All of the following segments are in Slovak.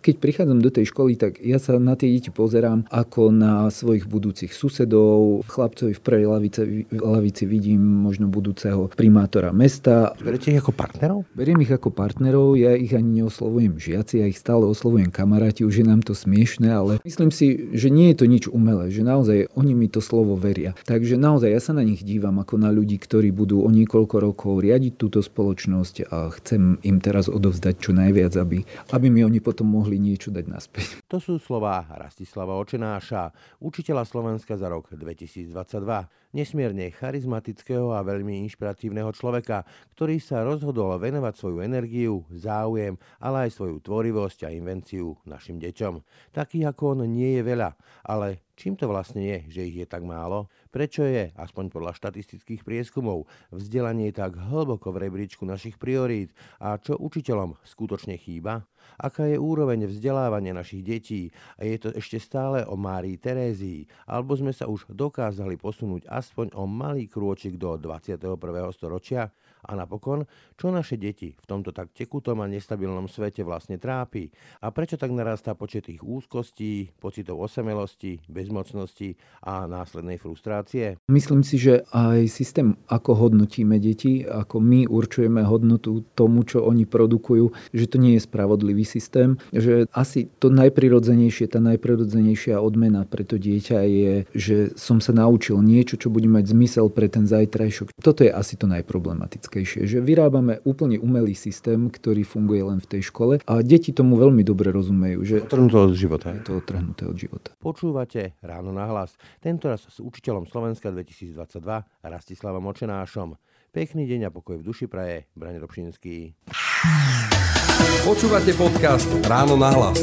Keď prichádzam do tej školy, tak ja sa na tie deti pozerám ako na svojich budúcich susedov. Chlapcovi v prvej lavici, lavici vidím možno budúceho primátora mesta. Beriete ich ako partnerov? Beriem ich ako partnerov, ja ich ani neoslovujem žiaci, ja ich stále oslovujem kamaráti, už je nám to smiešne, ale myslím si, že nie je to nič umelé, že naozaj oni mi to slovo veria. Takže naozaj ja sa na nich dívam ako na ľudí, ktorí budú o niekoľko rokov riadiť túto spoločnosť a chcem im teraz odovzdať čo najviac, aby, aby mi oni potom mohli mohli niečo dať naspäť. To sú slová Rastislava Očenáša, učiteľa Slovenska za rok 2022. Nesmierne charizmatického a veľmi inšpiratívneho človeka, ktorý sa rozhodol venovať svoju energiu, záujem, ale aj svoju tvorivosť a invenciu našim deťom. Takých ako on nie je veľa, ale čím to vlastne je, že ich je tak málo? Prečo je, aspoň podľa štatistických prieskumov, vzdelanie tak hlboko v rebríčku našich priorít a čo učiteľom skutočne chýba? Aká je úroveň vzdelávania našich detí a je to ešte stále o Márii Terézii, alebo sme sa už dokázali posunúť aspoň o malý krôčik do 21. storočia? A napokon, čo naše deti v tomto tak tekutom a nestabilnom svete vlastne trápi a prečo tak narastá počet ich úzkostí, pocitov osamelosti, bezmocnosti a následnej frustrácie? Myslím si, že aj systém, ako hodnotíme deti, ako my určujeme hodnotu tomu, čo oni produkujú, že to nie je spravodlivý systém, že asi to najprirodzenejšie, tá najprirodzenejšia odmena pre to dieťa je, že som sa naučil niečo, čo bude mať zmysel pre ten zajtrajšok. Toto je asi to najproblematické klasickejšie, že vyrábame úplne umelý systém, ktorý funguje len v tej škole a deti tomu veľmi dobre rozumejú. Že otrhnuté od života. Je to otrhnuté od života. Počúvate Ráno na hlas. Tentoraz s učiteľom Slovenska 2022 Rastislavom Očenášom. Pekný deň a pokoj v duši praje, Brane Dobšinský. Počúvate podcast Ráno na hlas.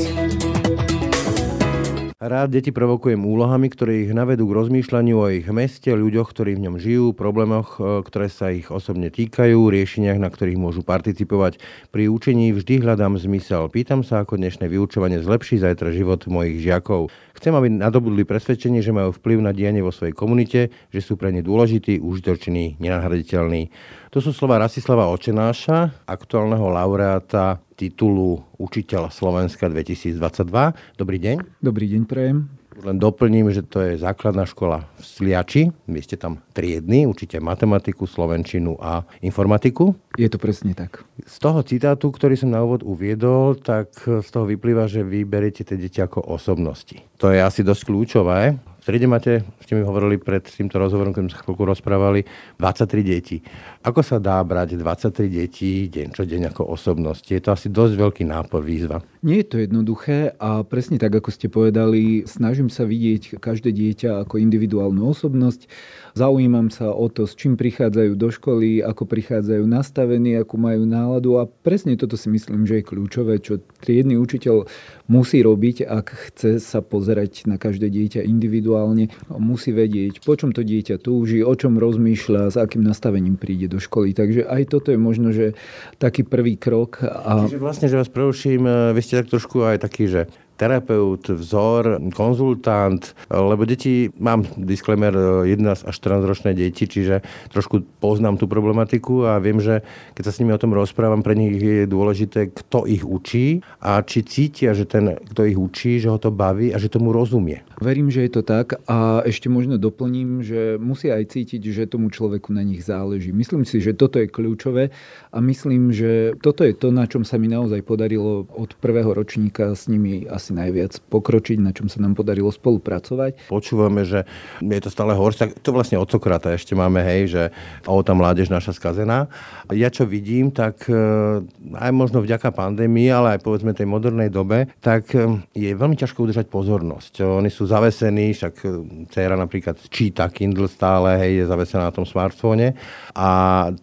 Rád deti provokujem úlohami, ktoré ich navedú k rozmýšľaniu o ich meste, ľuďoch, ktorí v ňom žijú, problémoch, e, ktoré sa ich osobne týkajú, riešeniach, na ktorých môžu participovať. Pri učení vždy hľadám zmysel. Pýtam sa, ako dnešné vyučovanie zlepší zajtra život mojich žiakov. Chcem, aby nadobudli presvedčenie, že majú vplyv na dianie vo svojej komunite, že sú pre ne dôležití, užitoční, nenahraditeľní. To sú slova Rasislava Očenáša, aktuálneho laureáta titulu Učiteľ Slovenska 2022. Dobrý deň. Dobrý deň, prejem. Len doplním, že to je základná škola v Sliači. Vy ste tam triedny, učíte matematiku, slovenčinu a informatiku. Je to presne tak. Z toho citátu, ktorý som na úvod uviedol, tak z toho vyplýva, že vy beriete tie deti ako osobnosti. To je asi dosť kľúčové triede máte, ste mi hovorili pred týmto rozhovorom, keď sme sa chvíľku rozprávali, 23 detí. Ako sa dá brať 23 detí deň čo deň ako osobnosti? Je to asi dosť veľký nápor, výzva. Nie je to jednoduché a presne tak, ako ste povedali, snažím sa vidieť každé dieťa ako individuálnu osobnosť. Zaujímam sa o to, s čím prichádzajú do školy, ako prichádzajú nastavení, ako majú náladu a presne toto si myslím, že je kľúčové, čo triedny učiteľ musí robiť, ak chce sa pozerať na každé dieťa individuálne. Musí vedieť, po čom to dieťa túži, o čom rozmýšľa, s akým nastavením príde do školy. Takže aj toto je možno, že taký prvý krok. A... Čiže vlastne, že vás preruším, vy ste tak trošku aj taký, že terapeut, vzor, konzultant, lebo deti, mám disclaimer 11 až 14 ročné deti, čiže trošku poznám tú problematiku a viem, že keď sa s nimi o tom rozprávam, pre nich je dôležité, kto ich učí a či cítia, že ten, kto ich učí, že ho to baví a že tomu rozumie. Verím, že je to tak a ešte možno doplním, že musia aj cítiť, že tomu človeku na nich záleží. Myslím si, že toto je kľúčové a myslím, že toto je to, na čom sa mi naozaj podarilo od prvého ročníka s nimi asi asi najviac pokročiť, na čom sa nám podarilo spolupracovať. Počúvame, že je to stále horšie, to vlastne od Sokrata ešte máme, hej, že o tá mládež naša skazená. Ja čo vidím, tak e, aj možno vďaka pandémii, ale aj povedzme tej modernej dobe, tak e, je veľmi ťažko udržať pozornosť. Oni sú zavesení, však e, dcera napríklad číta Kindle stále, hej, je zavesená na tom smartfóne a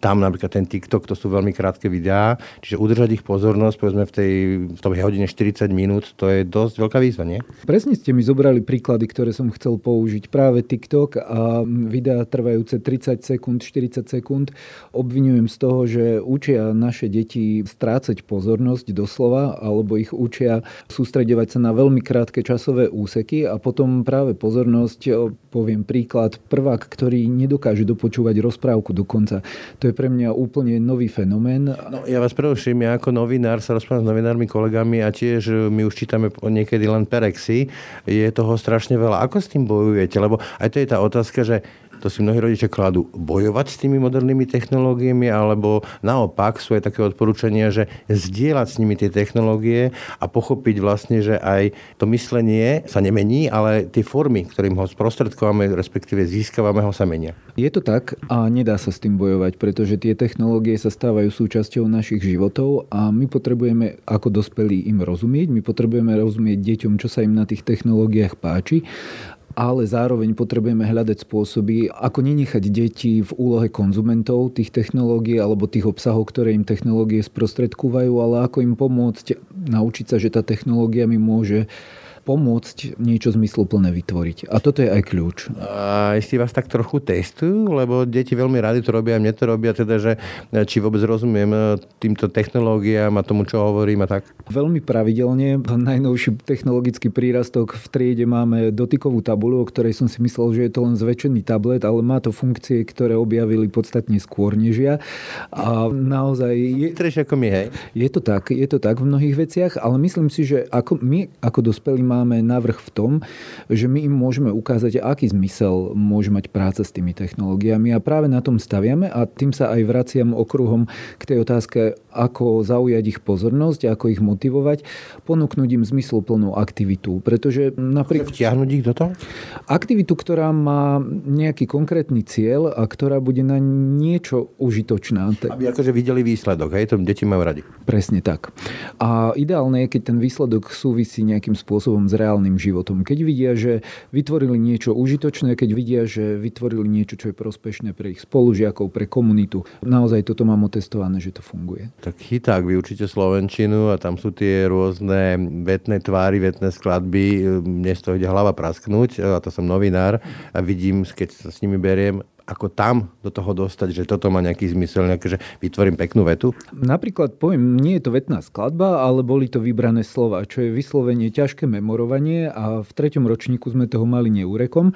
tam napríklad ten TikTok, to sú veľmi krátke videá, čiže udržať ich pozornosť, povedzme v tej, v tej hodine 40 minút, to je dosť veľká výzva, nie? Presne ste mi zobrali príklady, ktoré som chcel použiť. Práve TikTok a videá trvajúce 30 sekúnd, 40 sekúnd. Obvinujem z toho, že učia naše deti strácať pozornosť doslova, alebo ich učia sústredovať sa na veľmi krátke časové úseky a potom práve pozornosť, poviem príklad, prvák, ktorý nedokáže dopočúvať rozprávku dokonca. To je pre mňa úplne nový fenomén. No, ja vás preruším, ja ako novinár sa rozprávam s novinármi, kolegami a tiež my už čítame niekedy len perexy. Je toho strašne veľa. Ako s tým bojujete? Lebo aj to je tá otázka, že to si mnohí rodičia kladú, bojovať s tými modernými technológiami, alebo naopak sú aj také odporúčania, že zdieľať s nimi tie technológie a pochopiť vlastne, že aj to myslenie sa nemení, ale tie formy, ktorým ho sprostredkováme, respektíve získavame ho, sa menia. Je to tak a nedá sa s tým bojovať, pretože tie technológie sa stávajú súčasťou našich životov a my potrebujeme ako dospelí im rozumieť, my potrebujeme rozumieť deťom, čo sa im na tých technológiách páči ale zároveň potrebujeme hľadať spôsoby, ako nenechať deti v úlohe konzumentov tých technológií alebo tých obsahov, ktoré im technológie sprostredkúvajú, ale ako im pomôcť naučiť sa, že tá technológia mi môže pomôcť niečo zmysluplné vytvoriť. A toto je aj kľúč. A si vás tak trochu testujú, lebo deti veľmi rady to robia, mne to robia, teda, že či vôbec rozumiem e, týmto technológiám a tomu, čo hovorím a tak? Veľmi pravidelne. Najnovší technologický prírastok v triede máme dotykovú tabuľu, o ktorej som si myslel, že je to len zväčšený tablet, ale má to funkcie, ktoré objavili podstatne skôr než ja. A naozaj... Je, ako my, hej? Je to tak, je to tak v mnohých veciach, ale myslím si, že ako my ako dospelí máme navrh v tom, že my im môžeme ukázať, aký zmysel môže mať práca s tými technológiami. A práve na tom staviame a tým sa aj vraciam okruhom k tej otázke, ako zaujať ich pozornosť, ako ich motivovať, ponúknuť im zmysluplnú aktivitu. Pretože napríklad... Vtiahnuť ich do toho? Aktivitu, ktorá má nejaký konkrétny cieľ a ktorá bude na niečo užitočná. Aby akože videli výsledok, hej? To deti majú radi. Presne tak. A ideálne je, keď ten výsledok súvisí nejakým spôsobom s reálnym životom. Keď vidia, že vytvorili niečo užitočné, keď vidia, že vytvorili niečo, čo je prospešné pre ich spolužiakov, pre komunitu. Naozaj toto mám otestované, že to funguje tak chyták, vy Slovenčinu a tam sú tie rôzne vetné tvári, vetné skladby. Mne z toho ide hlava prasknúť, a to som novinár a vidím, keď sa s nimi beriem, ako tam do toho dostať, že toto má nejaký zmysel, nejaké, že vytvorím peknú vetu? Napríklad poviem, nie je to vetná skladba, ale boli to vybrané slova, čo je vyslovene ťažké memorovanie a v treťom ročníku sme toho mali neúrekom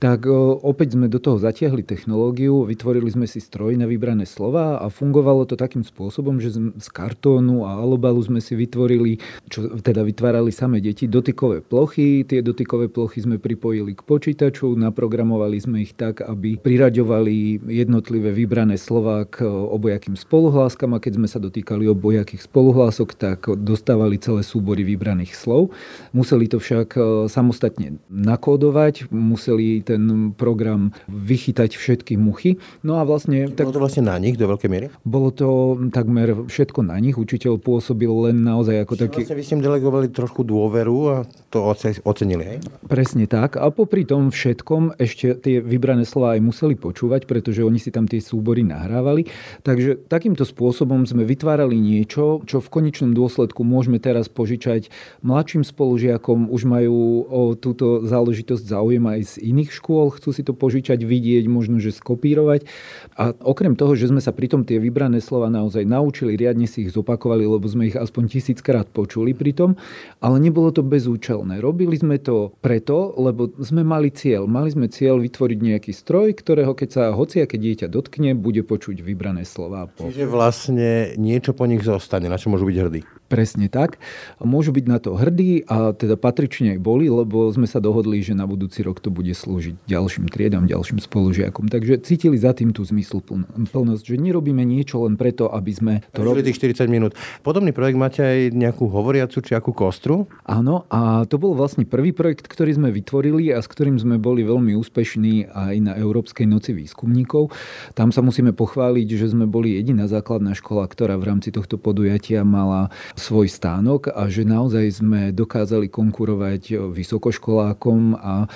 tak opäť sme do toho zatiahli technológiu, vytvorili sme si stroj na vybrané slova a fungovalo to takým spôsobom, že z kartónu a alobalu sme si vytvorili, čo teda vytvárali samé deti, dotykové plochy. Tie dotykové plochy sme pripojili k počítaču, naprogramovali sme ich tak, aby priraďovali jednotlivé vybrané slova k obojakým spoluhláskam a keď sme sa dotýkali obojakých spoluhlások, tak dostávali celé súbory vybraných slov. Museli to však samostatne nakódovať, museli ten program vychytať všetky muchy. No a vlastne... Tak, bolo to vlastne na nich do veľkej miery? Bolo to takmer všetko na nich. Učiteľ pôsobil len naozaj ako Čiže taký... Vlastne vy ste im delegovali trošku dôveru a to ocenili, hej? Presne tak. A popri tom všetkom ešte tie vybrané slova aj museli počúvať, pretože oni si tam tie súbory nahrávali. Takže takýmto spôsobom sme vytvárali niečo, čo v konečnom dôsledku môžeme teraz požičať mladším spolužiakom, už majú o túto záležitosť záujem aj z iných škôl, chcú si to požičať, vidieť, možno, že skopírovať. A okrem toho, že sme sa pritom tie vybrané slova naozaj naučili, riadne si ich zopakovali, lebo sme ich aspoň tisíckrát počuli pritom, ale nebolo to bezúčelné. Robili sme to preto, lebo sme mali cieľ. Mali sme cieľ vytvoriť nejaký stroj, ktorého keď sa hociaké dieťa dotkne, bude počuť vybrané slova. Čiže vlastne niečo po nich zostane, na čo môžu byť hrdí. Presne tak. Môžu byť na to hrdí a teda patrične aj boli, lebo sme sa dohodli, že na budúci rok to bude slúžiť ďalším triedam, ďalším spolužiakom. Takže cítili za tým tú zmysluplnosť, že nerobíme niečo len preto, aby sme to robili. tých 40 minút. Podobný projekt máte aj nejakú hovoriacu či akú kostru? Áno, a to bol vlastne prvý projekt, ktorý sme vytvorili a s ktorým sme boli veľmi úspešní aj na Európskej noci výskumníkov. Tam sa musíme pochváliť, že sme boli jediná základná škola, ktorá v rámci tohto podujatia mala svoj stánok a že naozaj sme dokázali konkurovať vysokoškolákom. A...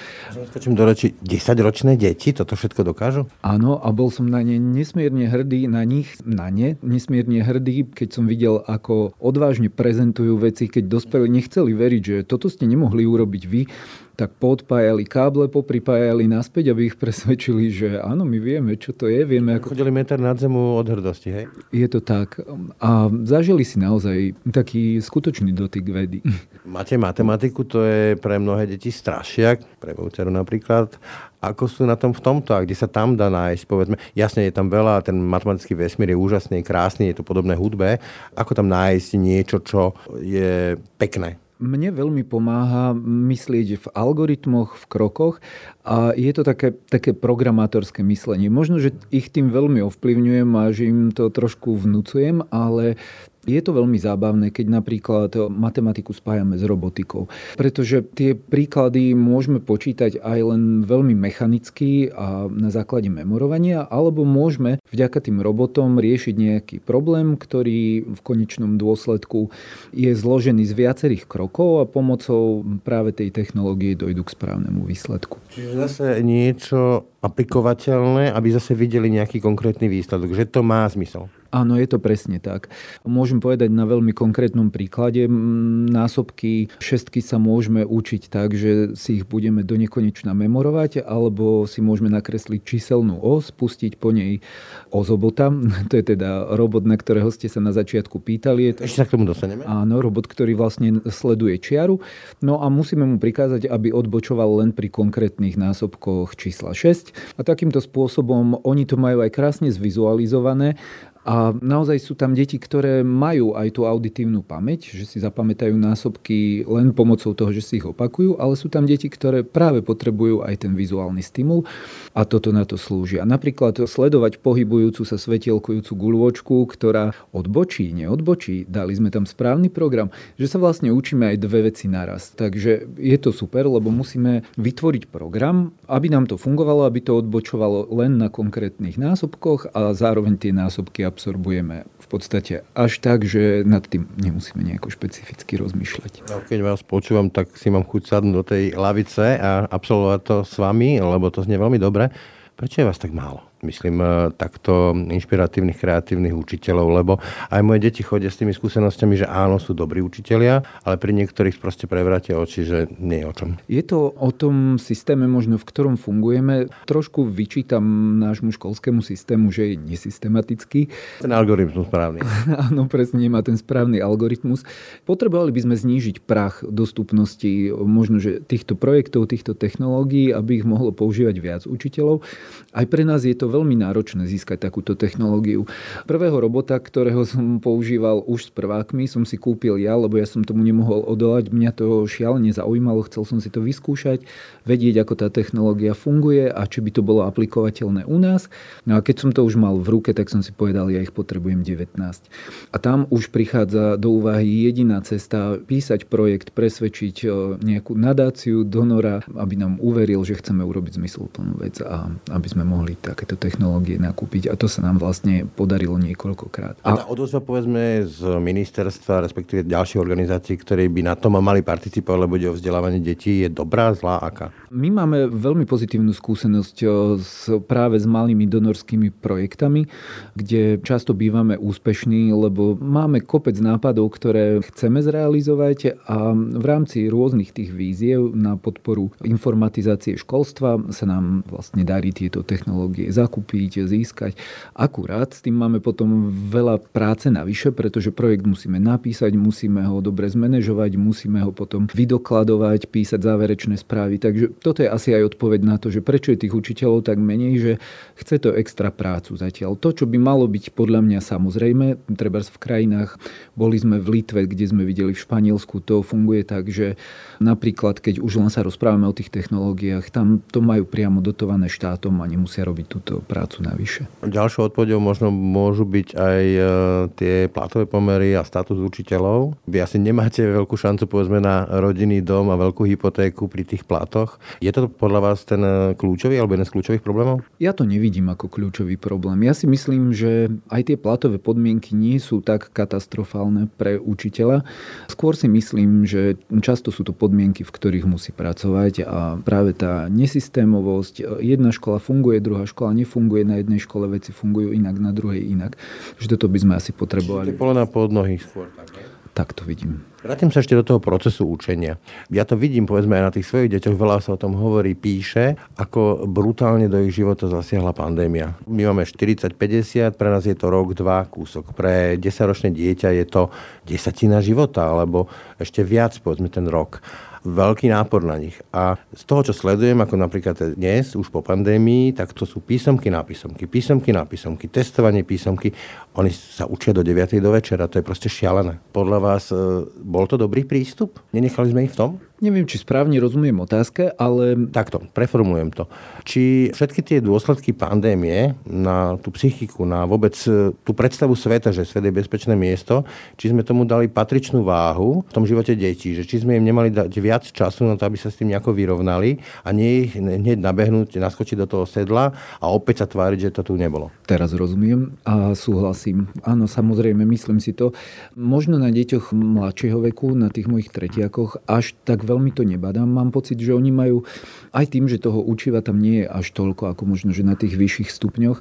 Skočím do reči, 10-ročné deti toto všetko dokážu? Áno, a bol som na ne nesmierne hrdý, na nich, na ne, nesmierne hrdý, keď som videl, ako odvážne prezentujú veci, keď dospeli, nechceli veriť, že toto ste nemohli urobiť vy tak podpájali káble, popripájali naspäť, aby ich presvedčili, že áno, my vieme, čo to je. Vieme, ako... Chodili meter nad zemu od hrdosti, hej? Je to tak. A zažili si naozaj taký skutočný dotyk vedy. Máte matematiku, to je pre mnohé deti strašiak, pre moju napríklad. Ako sú na tom v tomto a kde sa tam dá nájsť, povedzme, jasne je tam veľa, ten matematický vesmír je úžasný, krásny, je to podobné hudbe. Ako tam nájsť niečo, čo je pekné? Mne veľmi pomáha myslieť v algoritmoch, v krokoch a je to také, také programátorské myslenie. Možno, že ich tým veľmi ovplyvňujem a že im to trošku vnúcujem, ale je to veľmi zábavné, keď napríklad matematiku spájame s robotikou, pretože tie príklady môžeme počítať aj len veľmi mechanicky a na základe memorovania, alebo môžeme vďaka tým robotom riešiť nejaký problém, ktorý v konečnom dôsledku je zložený z viacerých krokov a pomocou práve tej technológie dojdu k správnemu výsledku. Čiže zase niečo aplikovateľné, aby zase videli nejaký konkrétny výsledok, že to má zmysel. Áno, je to presne tak. Môžem povedať na veľmi konkrétnom príklade. Násobky šestky sa môžeme učiť tak, že si ich budeme do nekonečna memorovať, alebo si môžeme nakresliť číselnú os, pustiť po nej ozobota. To je teda robot, na ktorého ste sa na začiatku pýtali. Ešte sa k tomu dostaneme. Áno, robot, ktorý vlastne sleduje čiaru. No a musíme mu prikázať, aby odbočoval len pri konkrétnych násobkoch čísla 6. A takýmto spôsobom oni to majú aj krásne zvizualizované a naozaj sú tam deti, ktoré majú aj tú auditívnu pamäť, že si zapamätajú násobky len pomocou toho, že si ich opakujú, ale sú tam deti, ktoré práve potrebujú aj ten vizuálny stimul a toto na to slúžia. Napríklad sledovať pohybujúcu sa svetielkujúcu guľôčku, ktorá odbočí, neodbočí, dali sme tam správny program, že sa vlastne učíme aj dve veci naraz. Takže je to super, lebo musíme vytvoriť program, aby nám to fungovalo, aby to odbočovalo len na konkrétnych násobkoch a zároveň tie násobky absorbujeme v podstate až tak, že nad tým nemusíme nejako špecificky rozmýšľať. No, keď vás počúvam, tak si mám chuť sadnúť do tej lavice a absolvovať to s vami, lebo to znie veľmi dobre. Prečo je vás tak málo? Myslím, e, takto inšpiratívnych, kreatívnych učiteľov, lebo aj moje deti chodia s tými skúsenosťami, že áno, sú dobrí učitelia, ale pri niektorých proste prevratia oči, že nie je o čom. Je to o tom systéme možno, v ktorom fungujeme. Trošku vyčítam nášmu školskému systému, že je nesystematický. Ten algoritmus správny. áno, presne nemá ten správny algoritmus. Potrebovali by sme znížiť prach dostupnosti možno, že týchto projektov, týchto technológií, aby ich mohlo používať viac učiteľov. Aj pre nás je to veľmi náročné získať takúto technológiu. Prvého robota, ktorého som používal už s prvákmi, som si kúpil ja, lebo ja som tomu nemohol odolať. Mňa to šialene zaujímalo, chcel som si to vyskúšať, vedieť, ako tá technológia funguje a či by to bolo aplikovateľné u nás. No a keď som to už mal v ruke, tak som si povedal, ja ich potrebujem 19. A tam už prichádza do úvahy jediná cesta písať projekt, presvedčiť e, nejakú nadáciu, donora, aby nám uveril, že chceme urobiť zmysluplnú vec a aby sme mohli takéto technológie nakúpiť a to sa nám vlastne podarilo niekoľkokrát. A tá odozva povedzme z ministerstva, respektíve ďalších organizácií, ktoré by na tom mali participovať, lebo ide o vzdelávanie detí, je dobrá, zlá, aká? My máme veľmi pozitívnu skúsenosť s, práve s malými donorskými projektami, kde často bývame úspešní, lebo máme kopec nápadov, ktoré chceme zrealizovať a v rámci rôznych tých víziev na podporu informatizácie školstva sa nám vlastne darí tieto technológie zakúpiť zakúpiť, získať. Akurát s tým máme potom veľa práce navyše, pretože projekt musíme napísať, musíme ho dobre zmanéžovať, musíme ho potom vydokladovať, písať záverečné správy. Takže toto je asi aj odpoveď na to, že prečo je tých učiteľov tak menej, že chce to extra prácu zatiaľ. To, čo by malo byť podľa mňa samozrejme, treba v krajinách, boli sme v Litve, kde sme videli v Španielsku, to funguje tak, že napríklad, keď už len sa rozprávame o tých technológiách, tam to majú priamo dotované štátom a nemusia robiť túto prácu navyše. Ďalšou odpovedou možno môžu byť aj e, tie platové pomery a status učiteľov. Vy asi nemáte veľkú šancu povedzme na rodinný dom a veľkú hypotéku pri tých platoch. Je to podľa vás ten e, kľúčový alebo jeden z kľúčových problémov? Ja to nevidím ako kľúčový problém. Ja si myslím, že aj tie platové podmienky nie sú tak katastrofálne pre učiteľa. Skôr si myslím, že často sú to podmienky, v ktorých musí pracovať a práve tá nesystémovosť, jedna škola funguje, druhá škola nefunguje, funguje na jednej škole, veci fungujú inak, na druhej inak. Že toto by sme asi potrebovali. Čiže polena pod nohy skôr. Tak, Tak to vidím. Vrátim sa ešte do toho procesu učenia. Ja to vidím, povedzme, aj na tých svojich deťoch, veľa sa o tom hovorí, píše, ako brutálne do ich života zasiahla pandémia. My máme 40-50, pre nás je to rok, dva kúsok. Pre 10-ročné dieťa je to desatina života, alebo ešte viac, povedzme, ten rok veľký nápor na nich. A z toho, čo sledujem, ako napríklad dnes, už po pandémii, tak to sú písomky na písomky, písomky na písomky, testovanie písomky. Oni sa učia do 9. do večera, to je proste šialené. Podľa vás e, bol to dobrý prístup? Nenechali sme ich v tom? Neviem, či správne rozumiem otázke, ale... Takto, preformulujem to. Či všetky tie dôsledky pandémie na tú psychiku, na vôbec e, tú predstavu sveta, že svet je bezpečné miesto, či sme tomu dali patričnú váhu v tom živote detí, že či sme im nemali dať viac času na to, aby sa s tým nejako vyrovnali a nie ich hneď nabehnúť, naskočiť do toho sedla a opäť sa tváriť, že to tu nebolo. Teraz rozumiem a súhlasím. Áno, samozrejme, myslím si to. Možno na deťoch mladšieho veku, na tých mojich tretiakoch, až tak veľmi veľmi to nebadám. Mám pocit, že oni majú aj tým, že toho učiva tam nie je až toľko, ako možno, že na tých vyšších stupňoch,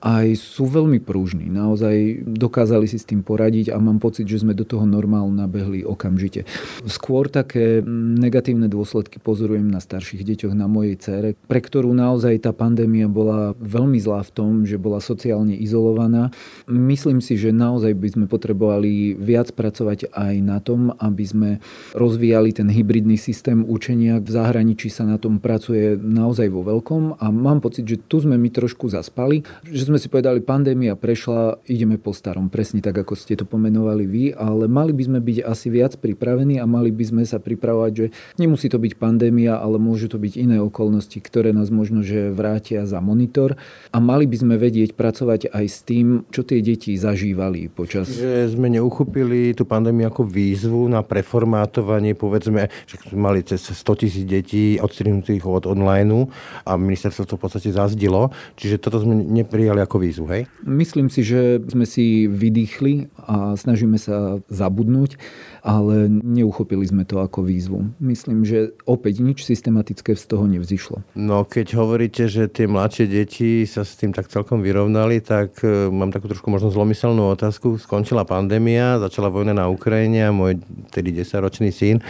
aj sú veľmi prúžni. Naozaj dokázali si s tým poradiť a mám pocit, že sme do toho normálu nabehli okamžite. Skôr také negatívne dôsledky pozorujem na starších deťoch, na mojej cére, pre ktorú naozaj tá pandémia bola veľmi zlá v tom, že bola sociálne izolovaná. Myslím si, že naozaj by sme potrebovali viac pracovať aj na tom, aby sme rozvíjali ten hybridný systém učenia. V zahraničí sa na tom pracuje naozaj vo veľkom a mám pocit, že tu sme my trošku zaspali, že sme si povedali, pandémia prešla, ideme po starom, presne tak, ako ste to pomenovali vy, ale mali by sme byť asi viac pripravení a mali by sme sa pripravovať, že nemusí to byť pandémia, ale môžu to byť iné okolnosti, ktoré nás možno, že vrátia za monitor. A mali by sme vedieť pracovať aj s tým, čo tie deti zažívali počas... Že sme neuchopili tú pandémiu ako výzvu na preformátovanie, povedzme, že sme mali cez 100 tisíc detí odstrihnutých od online a ministerstvo to v podstate zazdilo, čiže toto sme neprijali brali ako výzvu, hej? Myslím si, že sme si vydýchli a snažíme sa zabudnúť, ale neuchopili sme to ako výzvu. Myslím, že opäť nič systematické z toho nevzýšlo. No keď hovoríte, že tie mladšie deti sa s tým tak celkom vyrovnali, tak e, mám takú trošku možno zlomyselnú otázku. Skončila pandémia, začala vojna na Ukrajine a môj tedy 10-ročný syn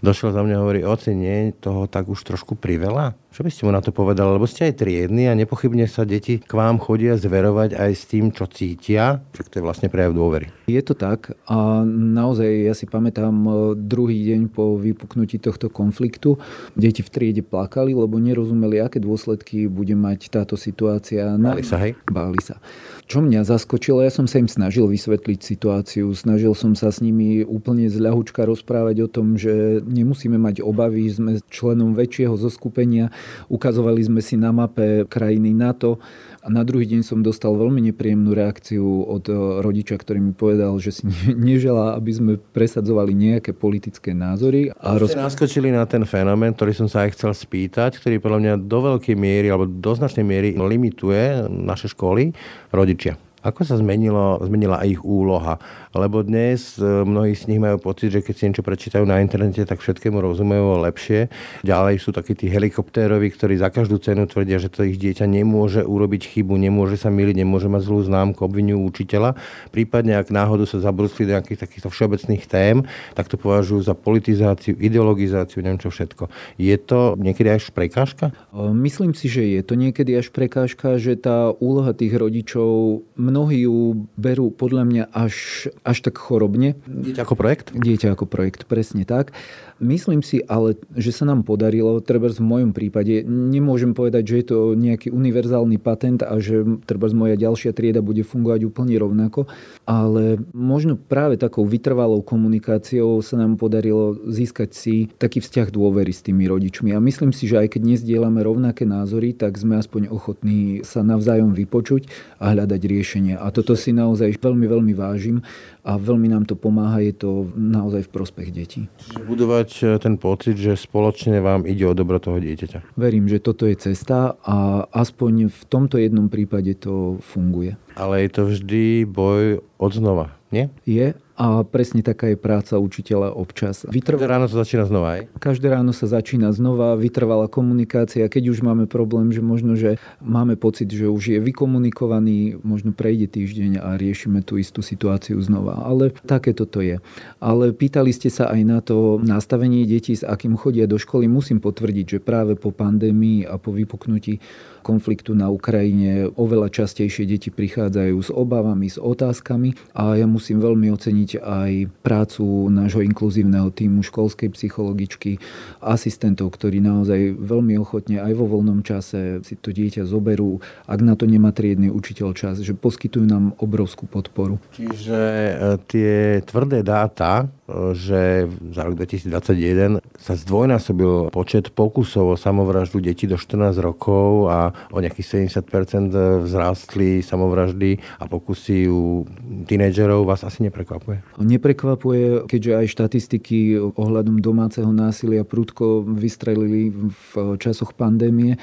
došiel za mňa a hovorí, oci, nie, toho tak už trošku priveľa? Čo by ste mu na to povedali? Lebo ste aj triedny a nepochybne sa deti k vám chodia zverovať aj s tým, čo cítia. Však to je vlastne prejav dôvery. Je to tak a naozaj ja si pamätám e, druhý deň po vypuknutí tohto konfliktu. Deti v triede plakali, lebo nerozumeli, aké dôsledky bude mať táto situácia. Báli sa, hej? Báli sa. Čo mňa zaskočilo, ja som sa im snažil vysvetliť situáciu, snažil som sa s nimi úplne z ľahučka rozprávať o tom, že nemusíme mať obavy, sme členom väčšieho zoskupenia, Ukazovali sme si na mape krajiny NATO a na druhý deň som dostal veľmi nepríjemnú reakciu od e, rodiča, ktorý mi povedal, že si neželá, aby sme presadzovali nejaké politické názory. A roz... naskočili na ten fenomén, ktorý som sa aj chcel spýtať, ktorý podľa mňa do veľkej miery alebo do značnej miery limituje naše školy, rodičia. Ako sa zmenilo, zmenila ich úloha? Lebo dnes e, mnohí z nich majú pocit, že keď si niečo prečítajú na internete, tak všetkému rozumejú lepšie. Ďalej sú takí tí helikoptérovi, ktorí za každú cenu tvrdia, že to ich dieťa nemôže urobiť chybu, nemôže sa miliť, nemôže mať zlú známku, obvinujú učiteľa. Prípadne, ak náhodou sa zabrúskli do nejakých takýchto všeobecných tém, tak to považujú za politizáciu, ideologizáciu, neviem čo všetko. Je to niekedy až prekážka? Myslím si, že je to niekedy až prekážka, že tá úloha tých rodičov mnohí ju berú podľa mňa až, až tak chorobne. Dieťa ako projekt? Dieťa ako projekt, presne tak. Myslím si ale, že sa nám podarilo, treba v mojom prípade, nemôžem povedať, že je to nejaký univerzálny patent a že treba moja ďalšia trieda bude fungovať úplne rovnako, ale možno práve takou vytrvalou komunikáciou sa nám podarilo získať si taký vzťah dôvery s tými rodičmi. A myslím si, že aj keď nezdielame rovnaké názory, tak sme aspoň ochotní sa navzájom vypočuť a hľadať riešenia. A toto si naozaj veľmi, veľmi vážim a veľmi nám to pomáha, je to naozaj v prospech detí. Čiže budovať e, ten pocit, že spoločne vám ide o dobro toho dieťaťa. Verím, že toto je cesta a aspoň v tomto jednom prípade to funguje. Ale je to vždy boj od znova, nie? Je A presne taká je práca učiteľa občas. Vytrv... Každé ráno sa začína znova, aj? Každé ráno sa začína znova, vytrvala komunikácia. Keď už máme problém, že možno, že máme pocit, že už je vykomunikovaný, možno prejde týždeň a riešime tú istú situáciu znova. Ale také toto je. Ale pýtali ste sa aj na to nastavenie detí, s akým chodia do školy. Musím potvrdiť, že práve po pandémii a po vypuknutí konfliktu na Ukrajine oveľa častejšie deti prichádzajú s obavami, s otázkami a ja musím veľmi oceniť aj prácu nášho inkluzívneho týmu školskej psychologičky, asistentov, ktorí naozaj veľmi ochotne aj vo voľnom čase si to dieťa zoberú, ak na to nemá triedny učiteľ čas, že poskytujú nám obrovskú podporu. Čiže e, tie tvrdé dáta, že za rok 2021 sa zdvojnásobil počet pokusov o samovraždu detí do 14 rokov a o nejakých 70% vzrástli samovraždy a pokusy u tínedžerov vás asi neprekvapuje? Neprekvapuje, keďže aj štatistiky ohľadom domáceho násilia prudko vystrelili v časoch pandémie.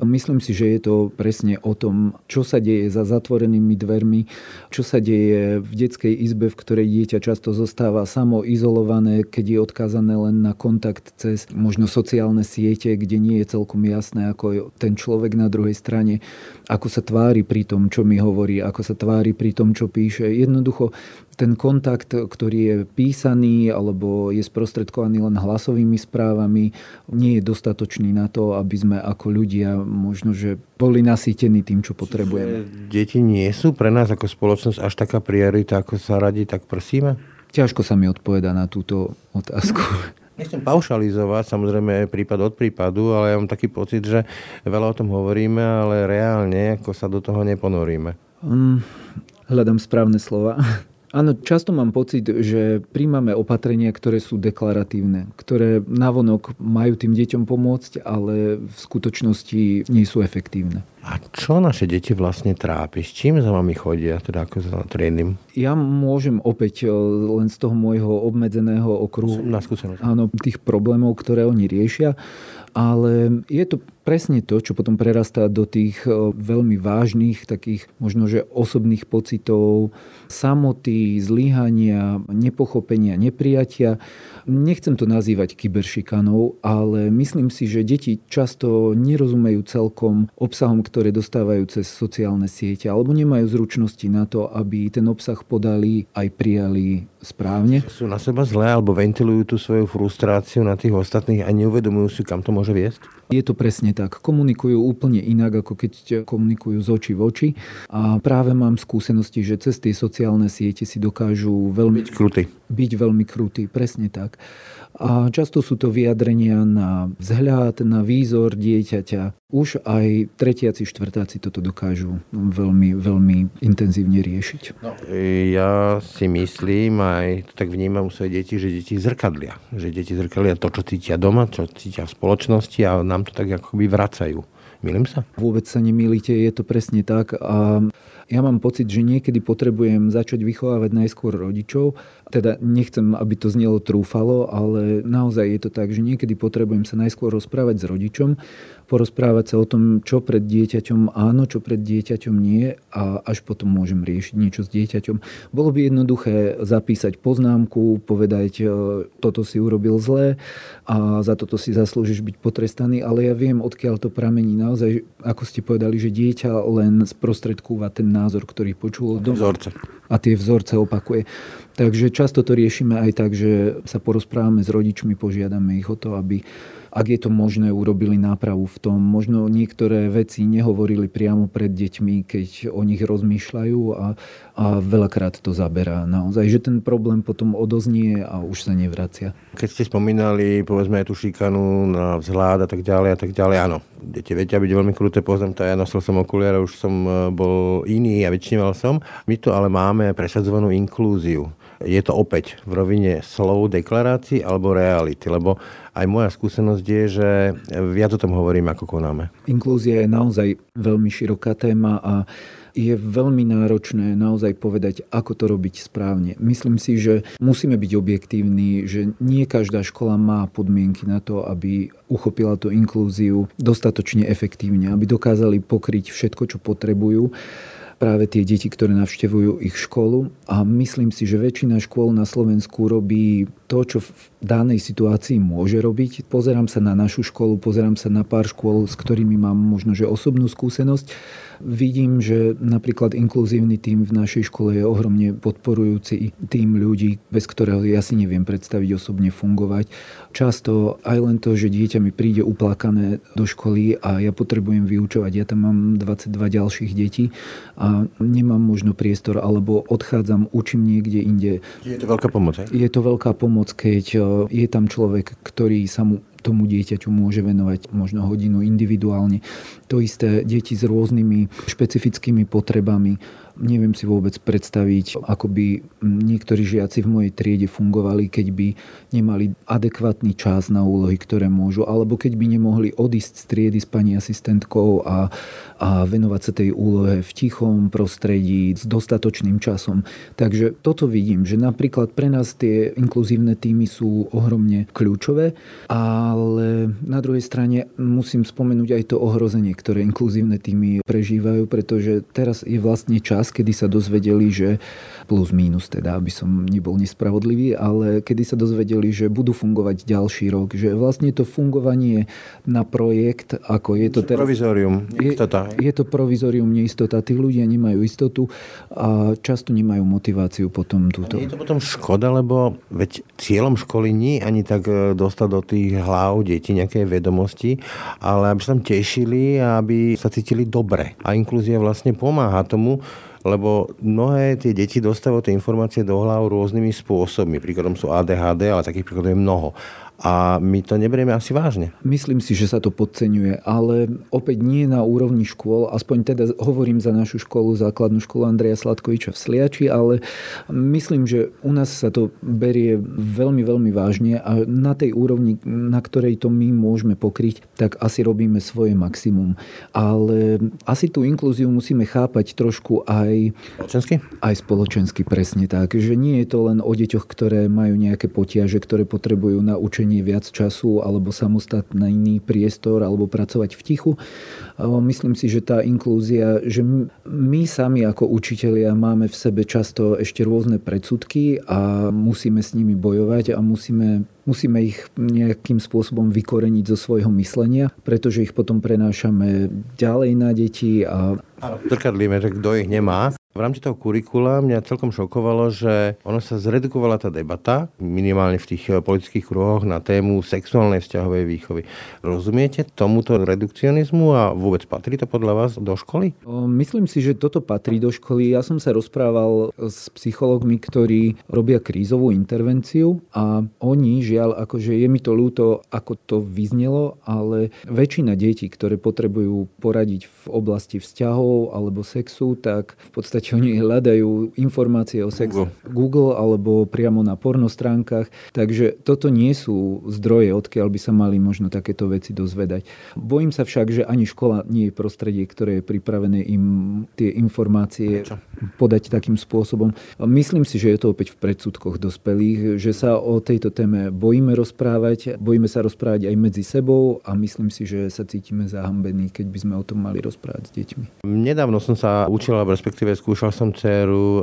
Myslím si, že je to presne o tom, čo sa deje za zatvorenými dvermi, čo sa deje v detskej izbe, v ktorej dieťa často zostáva samo izolované, keď je odkázané len na kontakt cez možno sociálne siete, kde nie je celkom jasné, ako ten človek na druhej strane, ako sa tvári pri tom, čo mi hovorí, ako sa tvári pri tom, čo píše. Jednoducho ten kontakt, ktorý je písaný alebo je sprostredkovaný len hlasovými správami, nie je dostatočný na to, aby sme ako ľudia možno, že boli nasýtení tým, čo potrebujeme. Deti nie sú pre nás ako spoločnosť až taká priorita, ako sa radí, tak prosíme? Ťažko sa mi odpoveda na túto otázku. Nechcem paušalizovať, samozrejme prípad od prípadu, ale ja mám taký pocit, že veľa o tom hovoríme, ale reálne ako sa do toho neponoríme. Um, hľadám správne slova. Áno, často mám pocit, že príjmame opatrenia, ktoré sú deklaratívne, ktoré navonok majú tým deťom pomôcť, ale v skutočnosti nie sú efektívne. A čo naše deti vlastne trápi? S čím za vami chodia, teda ako za trénim? Ja môžem opäť e, len z toho môjho obmedzeného okruhu na skúsenosť. Áno, tých problémov, ktoré oni riešia. Ale je to presne to, čo potom prerastá do tých e, veľmi vážnych, takých možno, že osobných pocitov, samoty, zlyhania, nepochopenia, neprijatia. Nechcem to nazývať kyberšikanou, ale myslím si, že deti často nerozumejú celkom obsahom, ktoré dostávajú cez sociálne siete, alebo nemajú zručnosti na to, aby ten obsah podali aj prijali správne. Sú na seba zlé, alebo ventilujú tú svoju frustráciu na tých ostatných a neuvedomujú si, kam to môže viesť? Je to presne tak. Komunikujú úplne inak, ako keď komunikujú z očí v oči. A práve mám skúsenosti, že cez tie sociálne siete si dokážu veľmi... Byť krutý. Byť veľmi krutý, presne tak. A často sú to vyjadrenia na vzhľad, na výzor dieťaťa. Už aj tretiaci, štvrtáci toto dokážu veľmi, veľmi intenzívne riešiť. No, ja si myslím, aj to tak vnímam u svojich detí, že deti zrkadlia. Že deti zrkadlia to, čo cítia doma, čo cítia v spoločnosti a nám to tak akoby vracajú. Milím sa? Vôbec sa nemýlite, je to presne tak. A ja mám pocit, že niekedy potrebujem začať vychovávať najskôr rodičov. Teda nechcem, aby to znelo trúfalo, ale naozaj je to tak, že niekedy potrebujem sa najskôr rozprávať s rodičom porozprávať sa o tom, čo pred dieťaťom áno, čo pred dieťaťom nie a až potom môžem riešiť niečo s dieťaťom. Bolo by jednoduché zapísať poznámku, povedať, e, toto si urobil zlé a za toto si zaslúžiš byť potrestaný, ale ja viem, odkiaľ to pramení. Naozaj, ako ste povedali, že dieťa len sprostredkúva ten názor, ktorý počul. Vzorce. A tie vzorce opakuje. Takže často to riešime aj tak, že sa porozprávame s rodičmi, požiadame ich o to, aby ak je to možné, urobili nápravu v tom. Možno niektoré veci nehovorili priamo pred deťmi, keď o nich rozmýšľajú a, a veľakrát to zaberá naozaj, že ten problém potom odoznie a už sa nevracia. Keď ste spomínali, povedzme, tú šikanu na vzhľad a tak ďalej a tak ďalej, áno, deti vedia byť veľmi kruté, poznám to, ja nosil som okuliare, už som e, bol iný a vyčníval som. My tu ale máme presadzovanú inklúziu je to opäť v rovine slov, deklarácií alebo reality, lebo aj moja skúsenosť je, že viac o tom hovorím, ako konáme. Inklúzia je naozaj veľmi široká téma a je veľmi náročné naozaj povedať, ako to robiť správne. Myslím si, že musíme byť objektívni, že nie každá škola má podmienky na to, aby uchopila tú inklúziu dostatočne efektívne, aby dokázali pokryť všetko, čo potrebujú práve tie deti, ktoré navštevujú ich školu. A myslím si, že väčšina škôl na Slovensku robí to, čo v danej situácii môže robiť. Pozerám sa na našu školu, pozerám sa na pár škôl, s ktorými mám možno že osobnú skúsenosť Vidím, že napríklad inkluzívny tým v našej škole je ohromne podporujúci tým ľudí, bez ktorého ja si neviem predstaviť osobne fungovať. Často aj len to, že dieťa mi príde uplakané do školy a ja potrebujem vyučovať. Ja tam mám 22 ďalších detí a nemám možno priestor alebo odchádzam, učím niekde inde. Je to veľká pomoc, aj? Je to veľká pomoc, keď e, je tam človek, ktorý sa mu tomu dieťaťu môže venovať možno hodinu individuálne. To isté deti s rôznymi špecifickými potrebami Neviem si vôbec predstaviť, ako by niektorí žiaci v mojej triede fungovali, keď by nemali adekvátny čas na úlohy, ktoré môžu, alebo keď by nemohli odísť z triedy s pani asistentkou a, a venovať sa tej úlohe v tichom prostredí s dostatočným časom. Takže toto vidím, že napríklad pre nás tie inkluzívne týmy sú ohromne kľúčové, ale na druhej strane musím spomenúť aj to ohrozenie, ktoré inkluzívne týmy prežívajú, pretože teraz je vlastne čas, kedy sa dozvedeli, že plus mínus teda, aby som nebol nespravodlivý, ale kedy sa dozvedeli, že budú fungovať ďalší rok, že vlastne to fungovanie na projekt, ako je to teraz... Provizorium, neistota. Je, je to provizorium, neistota. Tí ľudia nemajú istotu a často nemajú motiváciu potom túto. Je to potom škoda, lebo veď cieľom školy nie ani tak e, dostať do tých hlav detí nejaké vedomosti, ale aby sa tam tešili a aby sa cítili dobre. A inklúzia vlastne pomáha tomu, lebo mnohé tie deti dostávajú tie informácie do hlav rôznymi spôsobmi. Príkladom sú ADHD, ale takých príkladov je mnoho a my to neberieme asi vážne. Myslím si, že sa to podceňuje, ale opäť nie na úrovni škôl, aspoň teda hovorím za našu školu, základnú školu Andreja Sladkoviča v Sliači, ale myslím, že u nás sa to berie veľmi, veľmi vážne a na tej úrovni, na ktorej to my môžeme pokryť, tak asi robíme svoje maximum. Ale asi tú inklúziu musíme chápať trošku aj spoločensky? Aj spoločensky, presne tak. Že nie je to len o deťoch, ktoré majú nejaké potiaže, ktoré potrebujú na učenie potrebný viac času alebo samostatný priestor alebo pracovať v tichu. Myslím si, že tá inklúzia, že my sami ako učitelia máme v sebe často ešte rôzne predsudky a musíme s nimi bojovať a musíme musíme ich nejakým spôsobom vykoreniť zo svojho myslenia, pretože ich potom prenášame ďalej na deti a Trkadlíme, že kto ich nemá. V rámci toho kurikula mňa celkom šokovalo, že ono sa zredukovala tá debata, minimálne v tých eh, politických kruhoch, na tému sexuálnej vzťahovej výchovy. Rozumiete tomuto redukcionizmu a vôbec patrí to podľa vás do školy? Myslím si, že toto patrí do školy. Ja som sa rozprával s psychológmi, ktorí robia krízovú intervenciu a oni, žiaľ, akože je mi to ľúto, ako to vyznelo, ale väčšina detí, ktoré potrebujú poradiť v oblasti vzťahov alebo sexu, tak v podstate oni hľadajú informácie o sexe Google. Google alebo priamo na porno stránkach. Takže toto nie sú zdroje, odkiaľ by sa mali možno takéto veci dozvedať. Bojím sa však, že ani škola nie je prostredie, ktoré je pripravené im tie informácie Prečo? podať takým spôsobom. Myslím si, že je to opäť v predsudkoch dospelých, že sa o tejto téme bojíme rozprávať, bojíme sa rozprávať aj medzi sebou a myslím si, že sa cítime zahambení, keď by sme o tom mali rozprávať s deťmi. Nedávno som sa učila, respektíve skúšal som dceru,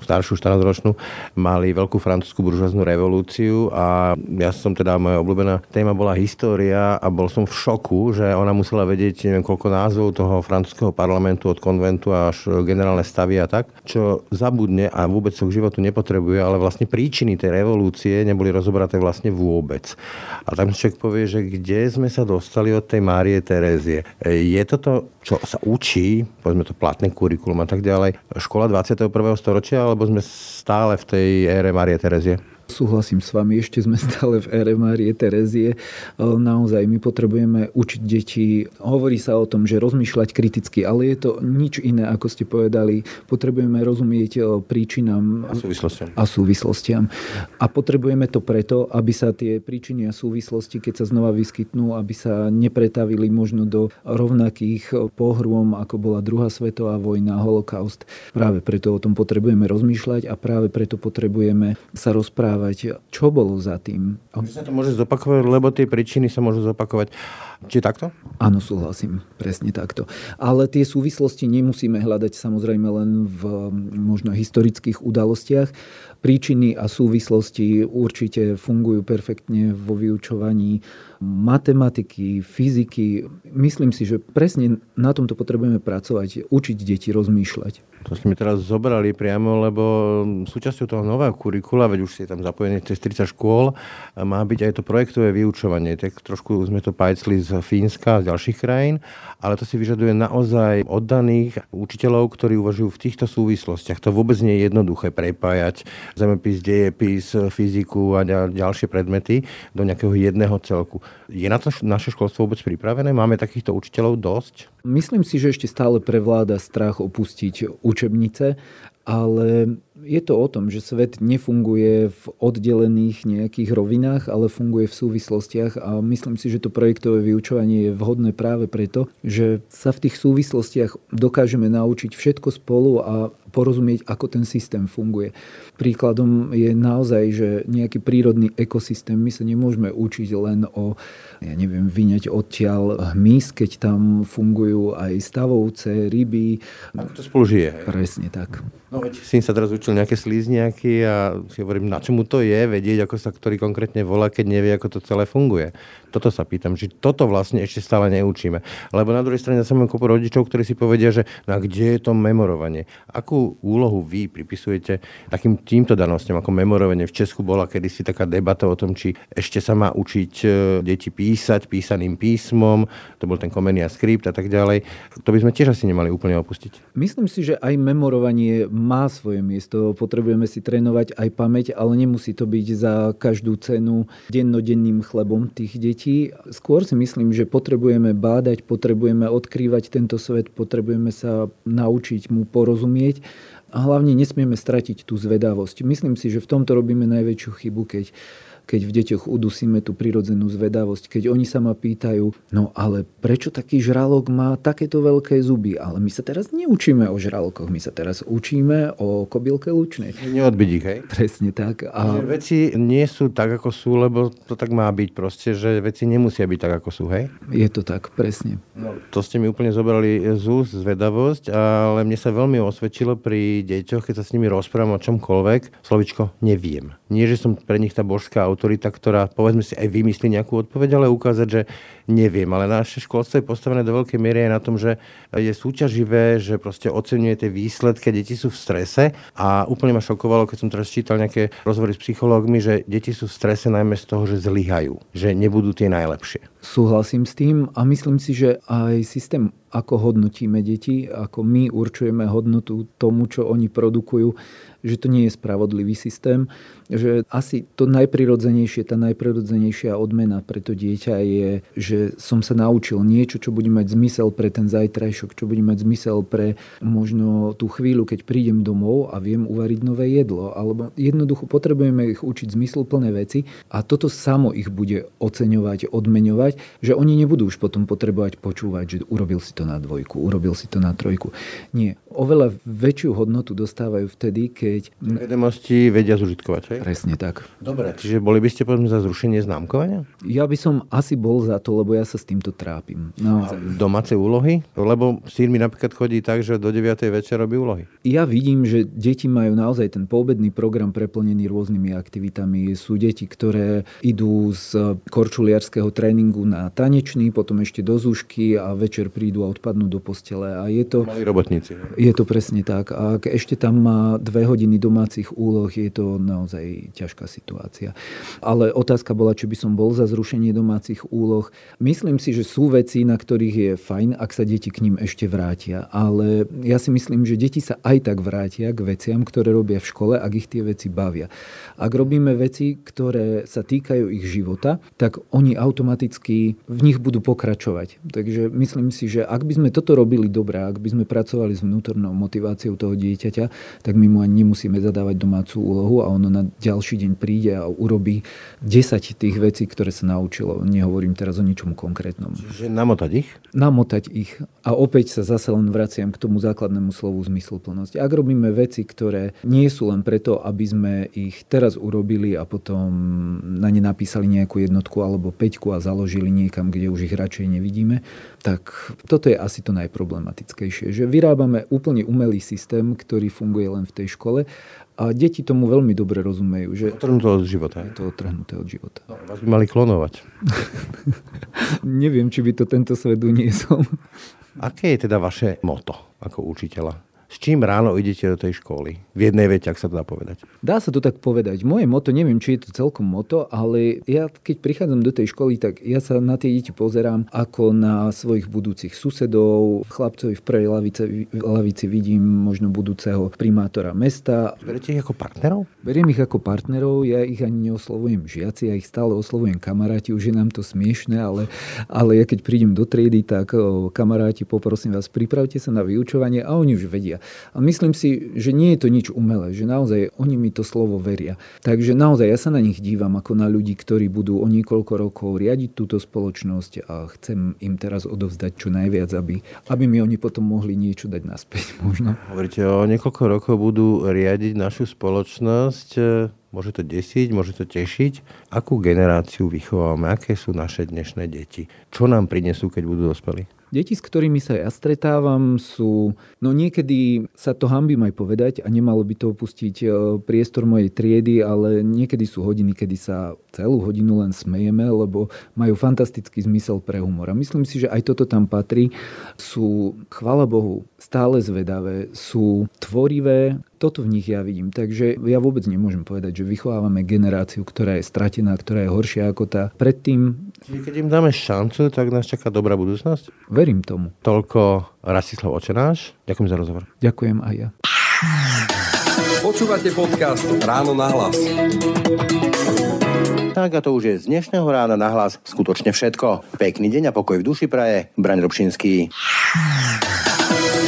staršiu 14-ročnú, mali veľkú francúzsku buržoznú revolúciu a ja som teda, moja obľúbená téma bola história a bol som v šoku, že ona musela vedieť neviem koľko názvov toho francúzského parlamentu od konventu až generálne stavy a tak, čo zabudne a vôbec sa k životu nepotrebuje, ale vlastne príčiny tej revolúcie neboli rozobraté vlastne vôbec. A tam človek povie, že kde sme sa dostali od tej Márie Terezie. Je toto, čo sa učí, povedzme to platné kurikulum a tak ďalej, škola 21. storočia, alebo sme stále v tej ére Marie Terezie? Súhlasím s vami, ešte sme stále v ére Márie Terezie. E, naozaj my potrebujeme učiť deti. Hovorí sa o tom, že rozmýšľať kriticky, ale je to nič iné, ako ste povedali. Potrebujeme rozumieť e, príčinám a súvislostiam. A súvislostiam. A potrebujeme to preto, aby sa tie príčiny a súvislosti, keď sa znova vyskytnú, aby sa nepretavili možno do rovnakých pohrôm, ako bola druhá svetová vojna, holokaust. Práve preto o tom potrebujeme rozmýšľať a práve preto potrebujeme sa rozprávať porozprávať, čo bolo za tým. Že sa to môže zopakovať, lebo tie príčiny sa môžu zopakovať. Či takto? Áno, súhlasím, presne takto. Ale tie súvislosti nemusíme hľadať samozrejme len v možno historických udalostiach. Príčiny a súvislosti určite fungujú perfektne vo vyučovaní matematiky, fyziky. Myslím si, že presne na tomto potrebujeme pracovať, učiť deti rozmýšľať. To ste mi teraz zobrali priamo, lebo súčasťou toho nového kurikula, veď už si je tam zapojený cez 30 škôl, má byť aj to projektové vyučovanie. Tak trošku sme to pajcli z Fínska a z ďalších krajín, ale to si vyžaduje naozaj oddaných učiteľov, ktorí uvažujú v týchto súvislostiach. To vôbec nie je jednoduché prepájať zemepis, dejepis, fyziku a ďalšie predmety do nejakého jedného celku. Je na to naše školstvo vôbec pripravené? Máme takýchto učiteľov dosť? Myslím si, že ešte stále prevláda strach opustiť učebnice, ale je to o tom, že svet nefunguje v oddelených nejakých rovinách, ale funguje v súvislostiach a myslím si, že to projektové vyučovanie je vhodné práve preto, že sa v tých súvislostiach dokážeme naučiť všetko spolu a porozumieť, ako ten systém funguje. Príkladom je naozaj, že nejaký prírodný ekosystém, my sa nemôžeme učiť len o, ja neviem, vyňať odtiaľ hmyz, keď tam fungujú aj stavovce, ryby. Ako to spolu žije. Presne tak. No veď syn sa teraz učil nejaké slízniaky a si hovorím, na čomu to je, vedieť, ako sa ktorý konkrétne volá, keď nevie, ako to celé funguje. Toto sa pýtam, že toto vlastne ešte stále neučíme. Lebo na druhej strane som kopu rodičov, ktorí si povedia, že no kde je to memorovanie? Akú úlohu vy pripisujete takým týmto danostiam, ako memorovanie? V Česku bola kedysi taká debata o tom, či ešte sa má učiť e, deti písať písaným písmom, to bol ten Komenia skript a tak ďalej. To by sme tiež asi nemali úplne opustiť. Myslím si, že aj memorovanie má svoje miesto. Potrebujeme si trénovať aj pamäť, ale nemusí to byť za každú cenu dennodenným chlebom tých detí. Skôr si myslím, že potrebujeme bádať, potrebujeme odkrývať tento svet, potrebujeme sa naučiť mu porozumieť a hlavne nesmieme stratiť tú zvedavosť. Myslím si, že v tomto robíme najväčšiu chybu, keď keď v deťoch udusíme tú prirodzenú zvedavosť, keď oni sa ma pýtajú, no ale prečo taký žralok má takéto veľké zuby? Ale my sa teraz neučíme o žralokoch, my sa teraz učíme o kobylke lučnej. Neodbiť ich, hej? Presne tak. A... Veci nie sú tak, ako sú, lebo to tak má byť proste, že veci nemusia byť tak, ako sú, hej? Je to tak, presne. No, to ste mi úplne zobrali z úst, zvedavosť, ale mne sa veľmi osvedčilo pri deťoch, keď sa s nimi rozprávam o čomkoľvek, slovičko neviem. Nie, že som pre nich tá božská autorita, ktorá povedzme si aj vymyslí nejakú odpoveď, ale ukázať, že neviem. Ale naše školstvo je postavené do veľkej miery aj na tom, že je súťaživé, že proste oceňuje tie výsledky, deti sú v strese a úplne ma šokovalo, keď som teraz čítal nejaké rozhovory s psychológmi, že deti sú v strese najmä z toho, že zlyhajú, že nebudú tie najlepšie. Súhlasím s tým a myslím si, že aj systém, ako hodnotíme deti, ako my určujeme hodnotu tomu, čo oni produkujú, že to nie je spravodlivý systém, že asi to najprirodzenejšie, tá najprirodzenejšia odmena pre to dieťa je, že som sa naučil niečo, čo bude mať zmysel pre ten zajtrajšok, čo bude mať zmysel pre možno tú chvíľu, keď prídem domov a viem uvariť nové jedlo. Alebo jednoducho potrebujeme ich učiť zmysluplné veci a toto samo ich bude oceňovať, odmeňovať, že oni nebudú už potom potrebovať počúvať, že urobil si to na dvojku, urobil si to na trojku. Nie. Oveľa väčšiu hodnotu dostávajú vtedy, keď... Vedomosti vedia zužitkovať, hej? Presne tak. Dobre, čiže boli by ste povedzme za zrušenie známkovania? Ja by som asi bol za to, lebo ja sa s týmto trápim. No. domáce úlohy? Lebo syn mi napríklad chodí tak, že do 9. večer robí úlohy. Ja vidím, že deti majú naozaj ten poobedný program preplnený rôznymi aktivitami. Sú deti, ktoré idú z korčuliarského tréningu na tanečný, potom ešte do zúšky a večer prídu a odpadnú do postele. A je to... Mali robotníci. Je to presne tak. A ak ešte tam má dve hodiny domácich úloh, je to naozaj ťažká situácia. Ale otázka bola, či by som bol za zrušenie domácich úloh. Myslím si, že sú veci, na ktorých je fajn, ak sa deti k ním ešte vrátia. Ale ja si myslím, že deti sa aj tak vrátia k veciam, ktoré robia v škole, ak ich tie veci bavia. Ak robíme veci, ktoré sa týkajú ich života, tak oni automaticky v nich budú pokračovať. Takže myslím si, že ak by sme toto robili dobre, ak by sme pracovali s vnútornou motiváciou toho dieťaťa, tak my mu ani nemusíme zadávať domácu úlohu a ono na ďalší deň príde a urobí 10 tých vecí, ktoré sa naučilo. Nehovorím teraz o ničom konkrétnom. Čiže namotať ich? Namotať ich. A opäť sa zase len vraciam k tomu základnému slovu zmysluplnosť. Ak robíme veci, ktoré nie sú len preto, aby sme ich teraz urobili a potom na ne napísali nejakú jednotku alebo peťku a založili niekam, kde už ich radšej nevidíme, tak toto je asi to najproblematickejšie. Že vyrábame úplne umelý systém, ktorý funguje len v tej škole a deti tomu veľmi dobre rozumejú. Že otrhnuté od života. Je to otrhnuté od života. No, vás by mali klonovať. Neviem, či by to tento svet uniesol. Aké je teda vaše moto ako učiteľa? S čím ráno idete do tej školy? V jednej vete, ak sa to dá povedať. Dá sa to tak povedať. Moje moto, neviem, či je to celkom moto, ale ja keď prichádzam do tej školy, tak ja sa na tie deti pozerám ako na svojich budúcich susedov. Chlapcovi v prvej lavici, lavici vidím možno budúceho primátora mesta. Beriete ich ako partnerov? Beriem ich ako partnerov, ja ich ani neoslovujem žiaci, ja ich stále oslovujem kamaráti, už je nám to smiešne, ale, ale ja keď prídem do triedy, tak o, kamaráti, poprosím vás, pripravte sa na vyučovanie a oni už vedia. A myslím si, že nie je to nič umelé, že naozaj oni mi to slovo veria. Takže naozaj ja sa na nich dívam ako na ľudí, ktorí budú o niekoľko rokov riadiť túto spoločnosť a chcem im teraz odovzdať čo najviac, aby, aby mi oni potom mohli niečo dať naspäť možno. Hovoríte, o niekoľko rokov budú riadiť našu spoločnosť. Môže to desiť, môže to tešiť. Akú generáciu vychovávame? Aké sú naše dnešné deti? Čo nám prinesú, keď budú dospelí? Deti, s ktorými sa ja stretávam, sú... No niekedy sa to hambím aj povedať a nemalo by to opustiť e, priestor mojej triedy, ale niekedy sú hodiny, kedy sa celú hodinu len smejeme, lebo majú fantastický zmysel pre humor. A myslím si, že aj toto tam patrí. Sú, chvala Bohu, stále zvedavé, sú tvorivé, toto v nich ja vidím. Takže ja vôbec nemôžem povedať, že vychovávame generáciu, ktorá je stratená, ktorá je horšia ako tá predtým. Čiže keď im dáme šancu, tak nás čaká dobrá budúcnosť? Verím tomu. Toľko Rastislav Očenáš. Ďakujem za rozhovor. Ďakujem aj ja. Počúvate podcast Ráno na hlas. Tak a to už je z dnešného rána na hlas skutočne všetko. Pekný deň a pokoj v duši praje. Braň Robšinský.